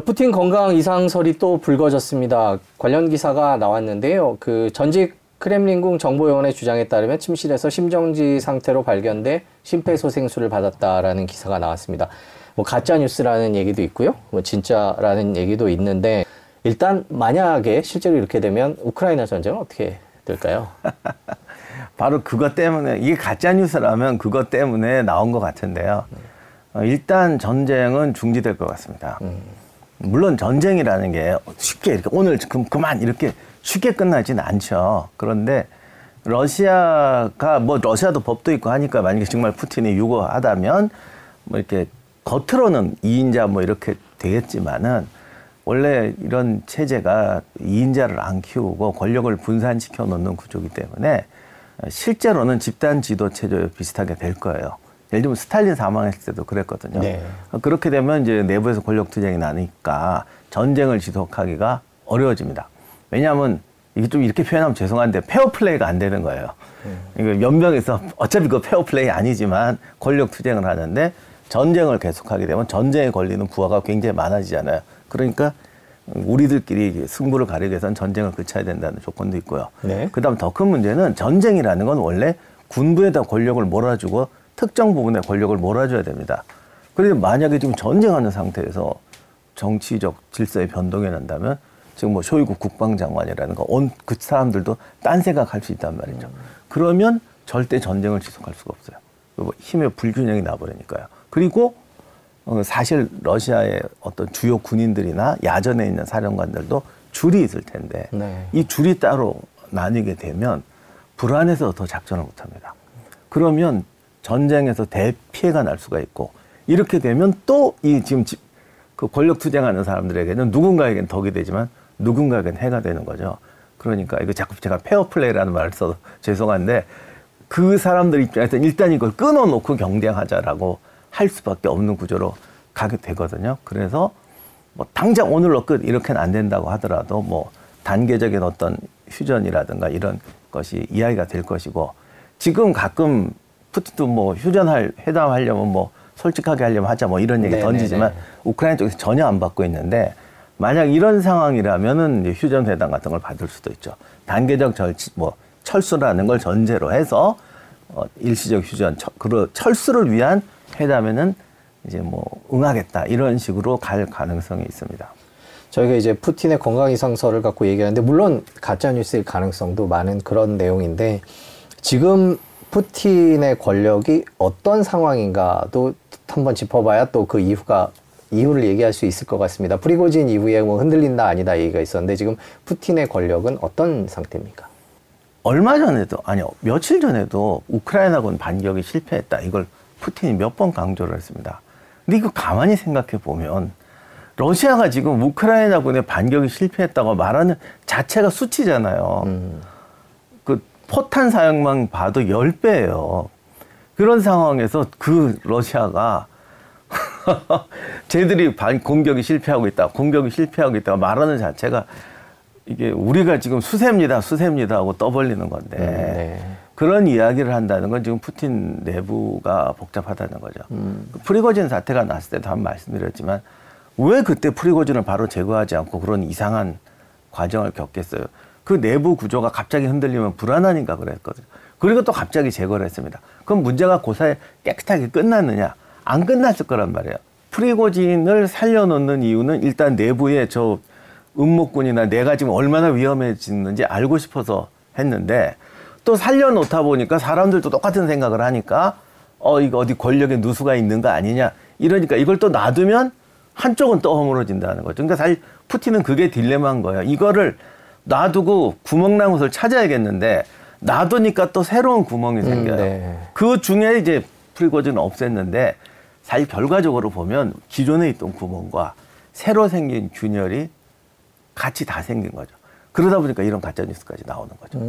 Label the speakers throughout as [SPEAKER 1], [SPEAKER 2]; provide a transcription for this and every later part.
[SPEAKER 1] 푸틴 건강 이상설이 또 불거졌습니다. 관련 기사가 나왔는데요. 그 전직 크렘린궁 정보요원의 주장에 따르면 침실에서 심정지 상태로 발견돼 심폐소생술을 받았다라는 기사가 나왔습니다. 뭐 가짜 뉴스라는 얘기도 있고요. 뭐 진짜라는 얘기도 있는데 일단 만약에 실제로 이렇게 되면 우크라이나 전쟁은 어떻게 될까요?
[SPEAKER 2] 바로 그것 때문에 이게 가짜 뉴스라면 그것 때문에 나온 것 같은데요. 어, 일단 전쟁은 중지될 것 같습니다. 물론 전쟁이라는 게 쉽게 이렇게 오늘 그, 그만 이렇게 쉽게 끝나진 않죠. 그런데 러시아가 뭐 러시아도 법도 있고 하니까 만약에 정말 푸틴이 유고하다면 뭐 이렇게 겉으로는 2인자 뭐 이렇게 되겠지만은 원래 이런 체제가 2인자를 안 키우고 권력을 분산시켜 놓는 구조기 때문에 실제로는 집단 지도 체제 비슷하게 될 거예요. 예를 들면 스탈린 사망했을 때도 그랬거든요.
[SPEAKER 1] 네.
[SPEAKER 2] 그렇게 되면 이제 내부에서 권력 투쟁이 나니까 전쟁을 지속하기가 어려워집니다. 왜냐하면 이게 좀 이렇게 표현하면 죄송한데 페어플레이가 안 되는 거예요. 이거 연명에서 어차피 그 페어플레이 아니지만 권력 투쟁을 하는데 전쟁을 계속하게 되면 전쟁에 걸리는 부하가 굉장히 많아지잖아요. 그러니까 우리들끼리 승부를 가리기 위해서는 전쟁을 그쳐야 된다는 조건도 있고요.
[SPEAKER 1] 네.
[SPEAKER 2] 그다음 더 큰 문제는 전쟁이라는 건 원래 군부에다 권력을 몰아주고 특정 부분에 권력을 몰아줘야 됩니다. 그런데 만약에 지금 전쟁하는 상태에서 정치적 질서의 변동이 난다면 지금 뭐 쇼이구 국방장관이라는 거온그 사람들도 딴 생각할 수 있단 말이죠. 그러면 절대 전쟁을 지속할 수가 없어요. 뭐 힘의 불균형이 나버리니까요. 그리고 어, 사실 러시아의 어떤 주요 군인들이나 야전에 있는 사령관들도 줄이 있을 텐데
[SPEAKER 1] 네.
[SPEAKER 2] 이 줄이 따로 나뉘게 되면 불안해서 더 작전을 못합니다. 그러면 전쟁에서 대피해가 날 수가 있고 이렇게 되면 또 이 지금 지- 그 권력 투쟁하는 사람들에게는 누군가에겐 덕이 되지만 누군가에겐 해가 되는 거죠. 그러니까 이거 자꾸 제가 페어플레이라는 말을 써도 죄송한데 그 사람들 입장에서 일단 이걸 끊어놓고 경쟁하자라고 할 수밖에 없는 구조로 가게 되거든요. 그래서 뭐 당장 오늘로 끝 이렇게는 안 된다고 하더라도 뭐 단계적인 어떤 휴전이라든가 이런 것이 이야기가 될 것이고 지금 가끔 푸틴도 뭐 휴전할 회담하려면 뭐 솔직하게 하려면 하자 뭐 이런 얘기
[SPEAKER 1] 네네네.
[SPEAKER 2] 던지지만 우크라이나 쪽에서 전혀 안 받고 있는데 만약 이런 상황이라면은 휴전 회담 같은 걸 받을 수도 있죠. 단계적 절치 뭐 철수라는 걸 전제로 해서 어, 일시적 휴전 철, 그 철수를 위한 회담에는 이제 뭐 응하겠다 이런 식으로 갈 가능성이 있습니다.
[SPEAKER 1] 저희가 이제 푸틴의 건강 이상설을 갖고 얘기하는데 물론 가짜 뉴스일 가능성도 많은 그런 내용인데 지금 푸틴의 권력이 어떤 상황인가도 한번 짚어봐야 또 그 이후가 이유를 얘기할 수 있을 것 같습니다. 프리고진 이후에 뭐 흔들린다 아니다 얘기가 있었는데 지금 푸틴의 권력은 어떤 상태입니까?
[SPEAKER 2] 얼마 전에도 아니요 며칠 전에도 우크라이나군 반격이 실패했다 이걸 푸틴이 몇 번 강조를 했습니다. 근데 이거 가만히 생각해 보면 러시아가 지금 우크라이나군의 반격이 실패했다고 말하는 자체가 수치잖아요. 그 포탄 사용만 봐도 10배예요. 그런 상황에서 그 러시아가 쟤들이 반 공격이 실패하고 있다, 공격이 실패하고 있다 말하는 자체가 이게 우리가 지금 수세입니다, 수세입니다 하고 떠벌리는 건데
[SPEAKER 1] 네.
[SPEAKER 2] 그런 이야기를 한다는 건 지금 푸틴 내부가 복잡하다는 거죠. 그 프리고진 사태가 났을 때도 한번 말씀드렸지만 왜 그때 프리고진을 바로 제거하지 않고 그런 이상한 과정을 겪겠어요. 그 내부 구조가 갑자기 흔들리면 불안하니까 그랬거든요. 그리고 또 갑자기 제거를 했습니다. 그럼 문제가 고사에 깨끗하게 끝났느냐? 안 끝났을 거란 말이에요. 프리고진을 살려놓는 이유는 일단 내부에 저 음모꾼이나 내가 지금 얼마나 위험해지는지 알고 싶어서 했는데 또 살려놓다 보니까 사람들도 똑같은 생각을 하니까 어 이거 어디 권력에 누수가 있는 거 아니냐 이러니까 이걸 또 놔두면 한쪽은 또 허물어진다는 거죠. 그러니까 사실 푸틴은 그게 딜레마인 거예요. 이거를 놔두고 구멍난 곳을 찾아야겠는데 놔두니까 또 새로운 구멍이 생겨요.
[SPEAKER 1] 네.
[SPEAKER 2] 그 중에 이제 프리고진을 없앴는데 사실 결과적으로 보면 기존에 있던 구멍과 새로 생긴 균열이 같이 다 생긴 거죠. 그러다 보니까 이런 가짜 뉴스까지 나오는 거죠.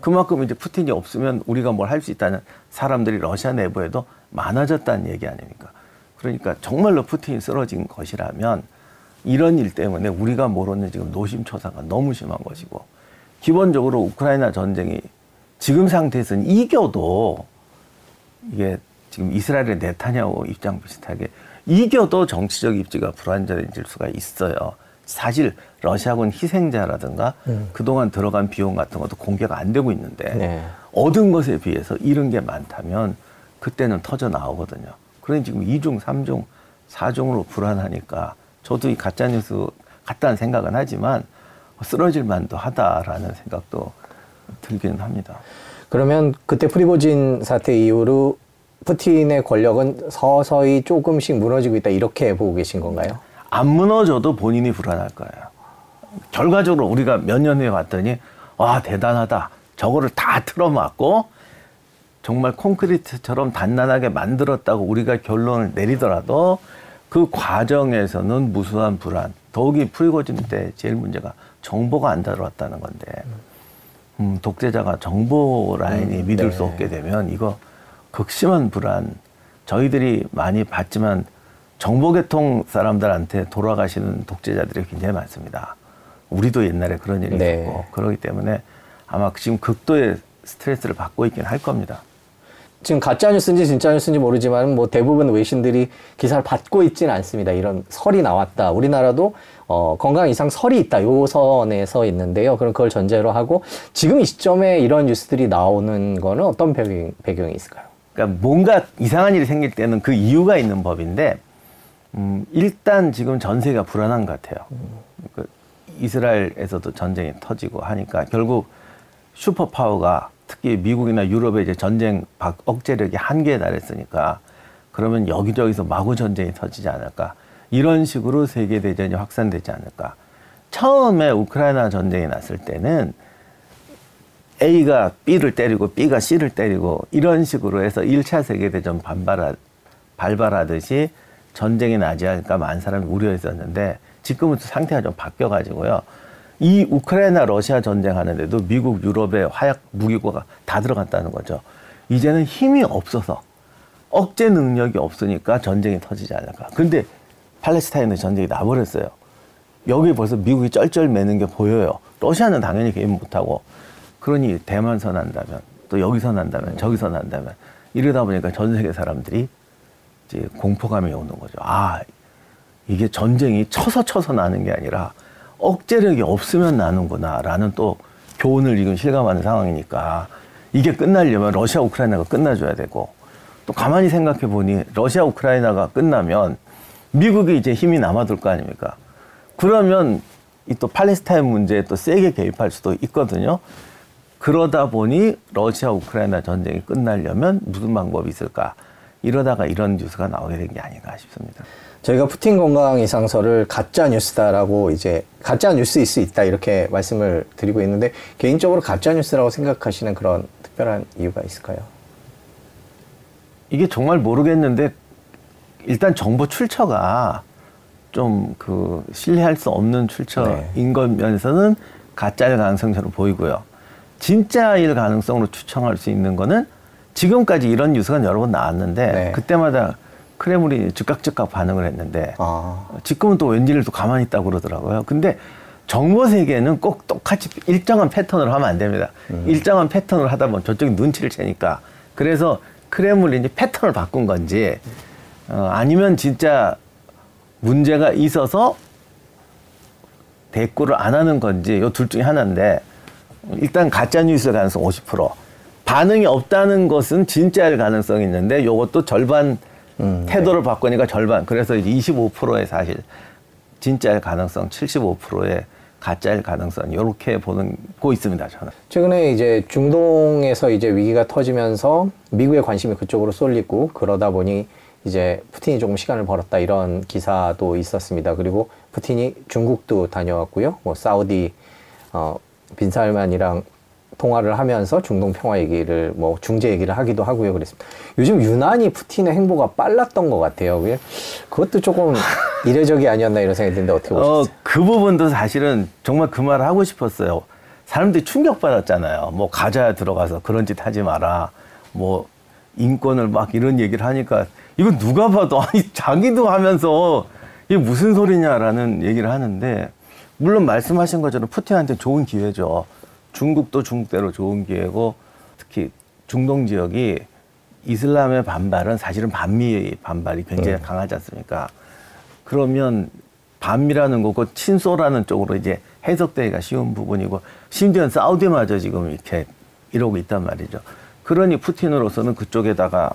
[SPEAKER 2] 그만큼 이제 푸틴이 없으면 우리가 뭘 할 수 있다는 사람들이 러시아 내부에도 많아졌다는 얘기 아닙니까? 그러니까 정말로 푸틴이 쓰러진 것이라면 이런 일 때문에 우리가 모르는 지금 노심초사가 너무 심한 것이고 기본적으로 우크라이나 전쟁이 지금 상태에서는 이겨도 이게 지금 이스라엘의 네타냐후 입장 비슷하게 이겨도 정치적 입지가 불안정해질 수가 있어요. 사실 러시아군 희생자라든가 그동안 들어간 비용 같은 것도 공개가 안 되고 있는데
[SPEAKER 1] 네.
[SPEAKER 2] 얻은 것에 비해서 잃은 게 많다면 그때는 터져 나오거든요. 그러니 지금 이중삼중사중으로 불안하니까 저도 이 가짜 뉴스 같다는 생각은 하지만 쓰러질 만도 하다라는 생각도 들기는 합니다.
[SPEAKER 1] 그러면 그때 프리고진 사태 이후로 푸틴의 권력은 서서히 조금씩 무너지고 있다 이렇게 보고 계신 건가요?
[SPEAKER 2] 안 무너져도 본인이 불안할 거예요. 결과적으로 우리가 몇 년 후에 봤더니 와 대단하다. 저거를 다 틀어막고 정말 콘크리트처럼 단단하게 만들었다고 우리가 결론을 내리더라도 그 과정에서는 무수한 불안. 더욱이 프리고진 때 제일 문제가 정보가 안 들어왔다는 건데 음, 독재자가 정보 라인이
[SPEAKER 1] 음,
[SPEAKER 2] 믿을
[SPEAKER 1] 네.
[SPEAKER 2] 수 없게 되면 이거 극심한 불안. 저희들이 많이 봤지만 정보계통 사람들한테 돌아가시는 독재자들이 굉장히 많습니다. 우리도 옛날에 그런 일이
[SPEAKER 1] 네.
[SPEAKER 2] 있었고 그렇기 때문에 아마 지금 극도의 스트레스를 받고 있긴 할 겁니다.
[SPEAKER 1] 지금 가짜 뉴스인지 진짜 뉴스인지 모르지만 뭐 대부분 외신들이 기사를 받고 있지는 않습니다. 이런 설이 나왔다. 우리나라도 어, 건강 이상 설이 있다. 요 선에 서 있는데요. 그럼 그걸 전제로 하고 지금 이 시점에 이런 뉴스들이 나오는 거는 어떤 배경, 배경이 있을까요?
[SPEAKER 2] 그러니까 뭔가 이상한 일이 생길 때는 그 이유가 있는 법인데 음, 일단 지금 전 세계가 불안한 것 같아요. 그 이스라엘에서도 전쟁이 터지고 하니까 결국 슈퍼파워가 특히 미국이나 유럽의 이제 전쟁 박- 억제력이 한계에 달했으니까 그러면 여기저기서 마구 전쟁이 터지지 않을까 이런 식으로 세계 대전이 확산되지 않을까. 처음에 우크라이나 전쟁이 났을 때는 A가 B를 때리고 B가 C를 때리고 이런 식으로 해서 1차 세계 대전 반발하, 발발하듯이 전쟁이 나지 않을까 많은 사람이 우려했었는데 지금은 또 상태가 좀 바뀌어 가지고요. 이 우크라이나 러시아 전쟁하는데도 미국, 유럽의 화약 무기고가 다 들어갔다는 거죠. 이제는 힘이 없어서 억제 능력이 없으니까 전쟁이 터지지 않을까. 근데 팔레스타인의 전쟁이 나버렸어요. 여기 벌써 미국이 쩔쩔 매는 게 보여요. 러시아는 당연히 개입 못하고. 그러니 대만서 난다면, 또 여기서 난다면, 저기서 난다면, 이러다 보니까 전 세계 사람들이 이제 공포감이 오는 거죠. 아, 이게 전쟁이 쳐서 쳐서 나는 게 아니라 억제력이 없으면 나는구나라는 또 교훈을 지금 실감하는 상황이니까 이게 끝나려면 러시아 우크라이나가 끝나줘야 되고 또 가만히 생각해 보니 러시아 우크라이나가 끝나면 미국이 이제 힘이 남아돌 거 아닙니까? 그러면 이 또 팔레스타인 문제에 또 세게 개입할 수도 있거든요. 그러다 보니 러시아 우크라이나 전쟁이 끝나려면 무슨 방법이 있을까? 이러다가 이런 뉴스가 나오게 된 게 아닌가 싶습니다.
[SPEAKER 1] 저희가 푸틴 건강 이상설을 가짜 뉴스다라고 이제 가짜 뉴스일 수 있다 이렇게 말씀을 드리고 있는데 개인적으로 가짜 뉴스라고 생각하시는 그런 특별한 이유가 있을까요?
[SPEAKER 2] 이게 정말 모르겠는데 일단 정보 출처가 좀 그 신뢰할 수 없는 출처인 것면서는 가짜일 가능성이 저는 보이고요. 진짜일 가능성으로 추정할 수 있는 거는 지금까지 이런 뉴스가 여러 번 나왔는데
[SPEAKER 1] 네.
[SPEAKER 2] 그때마다 크레물이 즉각 즉각 반응을 했는데
[SPEAKER 1] 아,
[SPEAKER 2] 지금은 또 왠지를 또 가만히 있다고 그러더라고요. 근데 정보 세계는 꼭 똑같이 일정한 패턴으로 하면 안 됩니다. 일정한 패턴으로 하다 보면 저쪽이 눈치를 채니까. 그래서 크레물린이 패턴을 바꾼 건지, 어, 아니면 진짜 문제가 있어서 대꾸를 안 하는 건지, 요 둘 중에 하나인데, 일단 가짜 뉴스 가능성 50%. 반응이 없다는 것은 진짜일 가능성이 있는데, 요것도 절반 태도를 바꾸니까 절반. 그래서 이제 25%의 사실, 진짜일 가능성, 75%의 가짜일 가능성, 이렇게 보는, 고 있습니다, 저는.
[SPEAKER 1] 최근에 이제 중동에서 이제 위기가 터지면서 미국의 관심이 그쪽으로 쏠리고 그러다 보니 이제 푸틴이 조금 시간을 벌었다 이런 기사도 있었습니다. 그리고 푸틴이 중국도 다녀왔고요. 뭐 사우디 어 빈살만이랑 통화를 하면서 중동 평화 얘기를 뭐 중재 얘기를 하기도 하고요. 그랬습니다. 요즘 유난히 푸틴의 행보가 빨랐던 것 같아요. 그게 그것도 조금 이례적이 아니었나 이런 생각이 드는데 어떻게 보셨어요?
[SPEAKER 2] 어, 그 부분도 사실은 정말 그 말을 하고 싶었어요. 사람들이 충격받았잖아요. 뭐 가자야 들어가서 그런 짓 하지 마라. 뭐 인권을 막 이런 얘기를 하니까 이거 누가 봐도 아니 자기도 하면서 이게 무슨 소리냐라는 얘기를 하는데 물론 말씀하신 것처럼 푸틴한테 좋은 기회죠. 중국도 중국대로 좋은 기회고 특히 중동 지역이 이슬람의 반발은 사실은 반미 반발이 굉장히 강하지 않습니까? 그러면 반미라는 거고 친소라는 쪽으로 이제 해석되기가 쉬운 부분이고 심지어는 사우디마저 지금 이렇게 이러고 있단 말이죠. 그러니 푸틴으로서는 그쪽에다가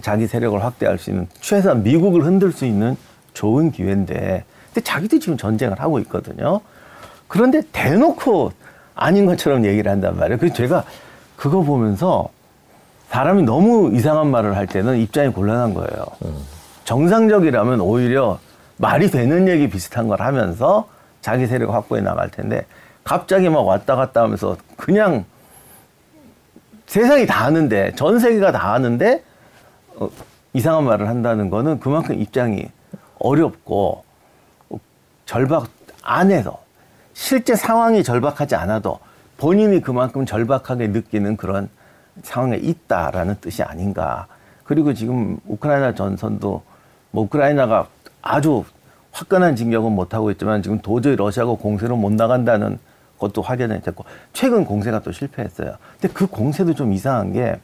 [SPEAKER 2] 자기 세력을 확대할 수 있는 최소한 미국을 흔들 수 있는 좋은 기회인데 근데 자기도 지금 전쟁을 하고 있거든요. 그런데 대놓고 아닌 것처럼 얘기를 한단 말이에요. 그래서 제가 그거 보면서 사람이 너무 이상한 말을 할 때는 입장이 곤란한 거예요. 정상적이라면 오히려 말이 되는 얘기 비슷한 걸 하면서 자기 세력 확보에 나갈 텐데 갑자기 막 왔다 갔다 하면서 그냥 세상이 다 아는데 전 세계가 다 아는데 어, 이상한 말을 한다는 거는 그만큼 입장이 어렵고 어, 절박 안에서 실제 상황이 절박하지 않아도 본인이 그만큼 절박하게 느끼는 그런 상황에 있다라는 뜻이 아닌가. 그리고 지금 우크라이나 전선도 뭐 우크라이나가 아주 화끈한 진격은 못하고 있지만 지금 도저히 러시아가 공세로 못 나간다는 것도 확연히 됐고 최근 공세가 또 실패했어요. 근데 그 공세도 좀 이상한 게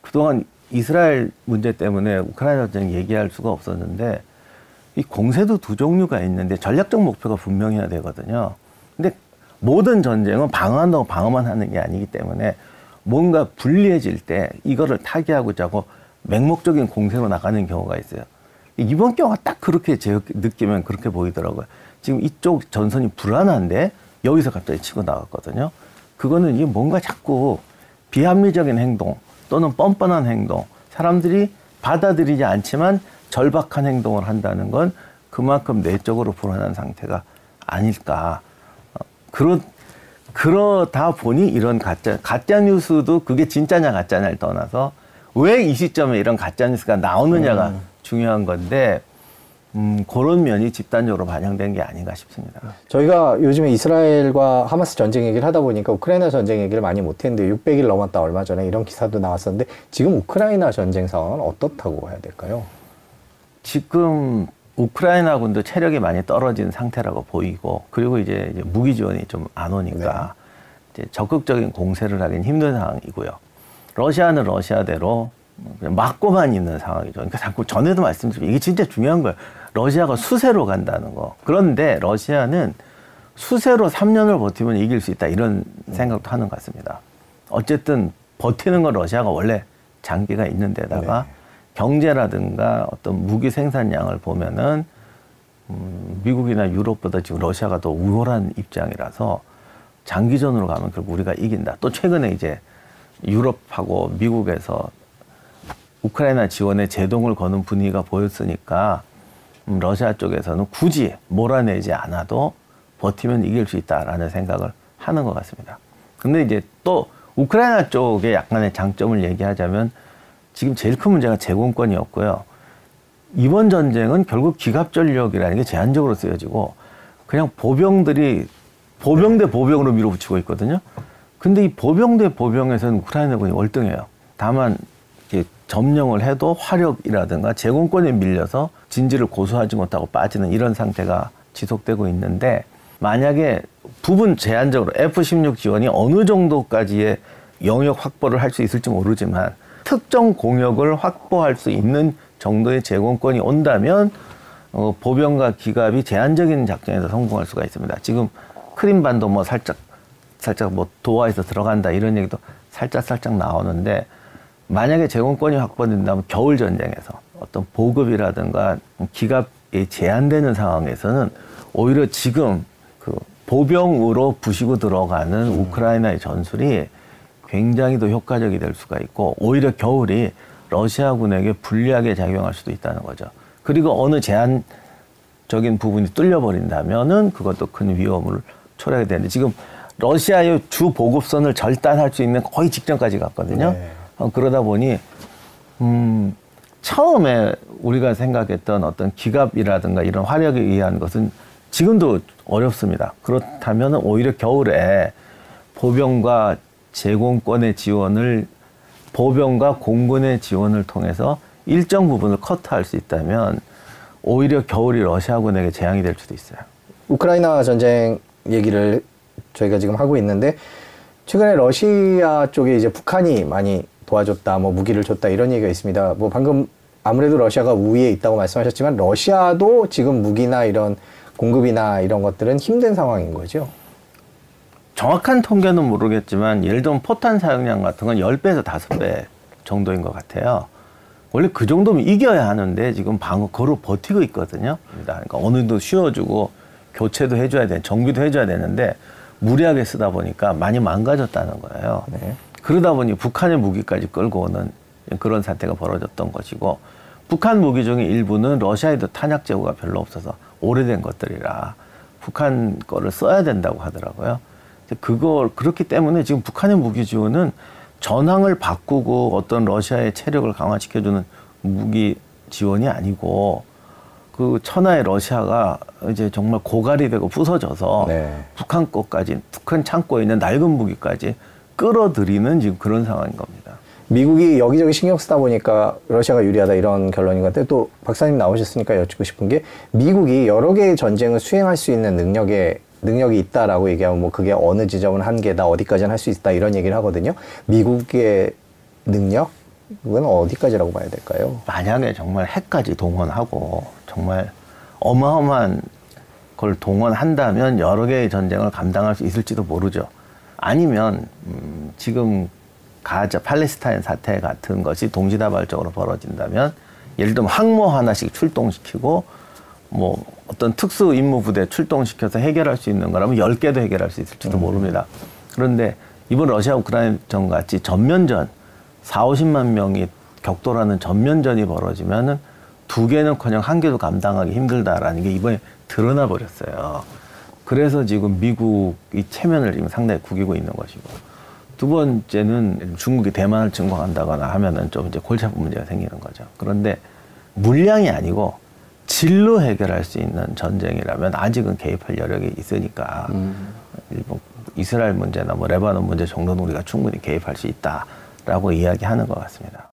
[SPEAKER 2] 그동안 이스라엘 문제 때문에 우크라이나 전쟁 얘기할 수가 없었는데 이 공세도 두 종류가 있는데 전략적 목표가 분명해야 되거든요. 근데 모든 전쟁은 방어한다고 방어만 하는 게 아니기 때문에 뭔가 불리해질 때 이거를 타개하고자 하고 맹목적인 공세로 나가는 경우가 있어요. 이번 경우가 딱 그렇게 제 느끼면 그렇게 보이더라고요. 지금 이쪽 전선이 불안한데 여기서 갑자기 치고 나갔거든요. 그거는 이게 뭔가 자꾸 비합리적인 행동 또는 뻔뻔한 행동, 사람들이 받아들이지 않지만 절박한 행동을 한다는 건 그만큼 내적으로 불안한 상태가 아닐까. 어, 그러, 그러다 보니 이런 가짜, 가짜 뉴스도 그게 진짜냐 가짜냐를 떠나서 왜 이 시점에 이런 가짜 뉴스가 나오느냐가
[SPEAKER 1] 음.
[SPEAKER 2] 중요한 건데, 음, 그런 면이 집단적으로 반영된 게 아닌가 싶습니다.
[SPEAKER 1] 저희가 요즘에 이스라엘과 하마스 전쟁 얘기를 하다 보니까 우크라이나 전쟁 얘기를 많이 못했는데 600일 넘었다 얼마 전에 이런 기사도 나왔었는데 지금 우크라이나 전쟁 상황은 어떻다고 해야 될까요?
[SPEAKER 2] 지금 우크라이나군도 체력이 많이 떨어진 상태라고 보이고 그리고 이제, 이제 무기 지원이 좀 안 오니까 이제 적극적인 공세를 하긴 힘든 상황이고요. 러시아는 러시아대로 막고만 있는 상황이죠. 그러니까 자꾸 전에도 말씀드린 이게 진짜 중요한 거예요. 러시아가 수세로 간다는 거. 그런데 러시아는 수세로 3년을 버티면 이길 수 있다 이런 생각도 하는 것 같습니다. 어쨌든 버티는 건 러시아가 원래 장기가 있는 데다가
[SPEAKER 1] 네.
[SPEAKER 2] 경제라든가 어떤 무기 생산량을 보면은 음, 미국이나 유럽보다 지금 러시아가 더 우월한 입장이라서 장기전으로 가면 결국 우리가 이긴다. 또 최근에 이제 유럽하고 미국에서 우크라이나 지원에 제동을 거는 분위기가 보였으니까 음, 러시아 쪽에서는 굳이 몰아내지 않아도 버티면 이길 수 있다라는 생각을 하는 것 같습니다. 근데 이제 또 우크라이나 쪽의 약간의 장점을 얘기하자면 지금 제일 큰 문제가 제공권이었고요. 이번 전쟁은 결국 기갑 전력이라는 게 제한적으로 쓰여지고 그냥 보병들이 보병 대 보병으로 밀어붙이고 있거든요. 근데 이 보병 대 보병에서는 우크라이나군이 월등해요. 다만 점령을 해도 화력이라든가 제공권에 밀려서 진지를 고수하지 못하고 빠지는 이런 상태가 지속되고 있는데 만약에 부분 제한적으로 F-16 지원이 어느 정도까지의 영역 확보를 할 수 있을지 모르지만 특정 공역을 확보할 수 있는 정도의 제공권이 온다면 어, 보병과 기갑이 제한적인 작전에서 성공할 수가 있습니다. 지금 크림반도 뭐 살짝 살짝 뭐 도하에서 들어간다 이런 얘기도 살짝 살짝 나오는데 만약에 제공권이 확보된다면 겨울 전쟁에서 어떤 보급이라든가 기갑이 제한되는 상황에서는 오히려 지금 그 보병으로 부시고 들어가는 우크라이나의 전술이 굉장히 더 효과적이 될 수가 있고 오히려 겨울이 러시아군에게 불리하게 작용할 수도 있다는 거죠. 그리고 어느 제한적인 부분이 뚫려버린다면은 그것도 큰 위험을 초래하게 되는데 지금 러시아의 주 보급선을 절단할 수 있는 거의 직전까지 갔거든요.
[SPEAKER 1] 네.
[SPEAKER 2] 어, 그러다 보니 음, 처음에 우리가 생각했던 어떤 기갑이라든가 이런 화력에 의한 것은 지금도 어렵습니다. 그렇다면 오히려 겨울에 보병과 제공권의 지원을 보병과 공군의 지원을 통해서 일정 부분을 커트할 수 있다면 오히려 겨울이 러시아군에게 재앙이 될 수도 있어요.
[SPEAKER 1] 우크라이나 전쟁 얘기를 저희가 지금 하고 있는데 최근에 러시아 쪽에 이제 북한이 많이 도와줬다, 뭐 무기를 줬다 이런 얘기가 있습니다. 뭐 방금 아무래도 러시아가 우위에 있다고 말씀하셨지만 러시아도 지금 무기나 이런 공급이나 이런 것들은 힘든 상황인 거죠.
[SPEAKER 2] 정확한 통계는 모르겠지만 예를 들면 포탄 사용량 같은 건 10배에서 5배 정도인 것 같아요. 원래 그 정도면 이겨야 하는데 지금 방어 거로 버티고 있거든요. 그러니까 어느 정도 쉬어주고 교체도 해줘야 돼, 정비도 해줘야 되는데 무리하게 쓰다 보니까 많이 망가졌다는 거예요.
[SPEAKER 1] 네.
[SPEAKER 2] 그러다 보니 북한의 무기까지 끌고 오는 그런 사태가 벌어졌던 것이고 북한 무기 중에 일부는 러시아에도 탄약 재고가 별로 없어서 오래된 것들이라 북한 거를 써야 된다고 하더라고요. 그걸 그렇기 때문에 지금 북한의 무기 지원은 전황을 바꾸고 어떤 러시아의 체력을 강화시켜주는 무기 지원이 아니고 그 천하의 러시아가 이제 정말 고갈이 되고 부서져서
[SPEAKER 1] 네.
[SPEAKER 2] 북한 것까지 북한 창고에 있는 낡은 무기까지 끌어들이는 지금 그런 상황인 겁니다.
[SPEAKER 1] 미국이 여기저기 신경 쓰다 보니까 러시아가 유리하다 이런 결론인 것 같아요. 또 박사님 나오셨으니까 여쭙고 싶은 게 미국이 여러 개의 전쟁을 수행할 수 있는 능력에 능력이 있다라고 얘기하면 뭐 그게 어느 지점은 한계다 어디까지는 할 수 있다 이런 얘기를 하거든요. 미국의 능력은 어디까지라고 봐야 될까요?
[SPEAKER 2] 만약에 정말 핵까지 동원하고 정말 어마어마한 걸 동원한다면 여러 개의 전쟁을 감당할 수 있을지도 모르죠. 아니면 음, 지금 가자 팔레스타인 사태 같은 것이 동시다발적으로 벌어진다면 예를 들면 항모 하나씩 출동시키고 뭐 어떤 특수 임무 부대 출동시켜서 해결할 수 있는 거라면 열개도 해결할 수 있을지도 모릅니다. 그런데 이번 러시아 우크라이나 전 같이 전면전 4, 50만 명이 격돌하는 전면전이 벌어지면은 두 개는커녕 한 개도 감당하기 힘들다라는 게 이번에 드러나 버렸어요. 그래서 지금 미국이 체면을 지금 상당히 구기고 있는 것이고 두 번째는 중국이 대만을 침공한다거나 하면은 좀 이제 골치 아픈 문제가 생기는 거죠. 그런데 물량이 아니고 질로 해결할 수 있는 전쟁이라면 아직은 개입할 여력이 있으니까 일본 이스라엘 문제나 뭐 레바논 문제 정도는 우리가 충분히 개입할 수 있다라고 이야기하는 것 같습니다.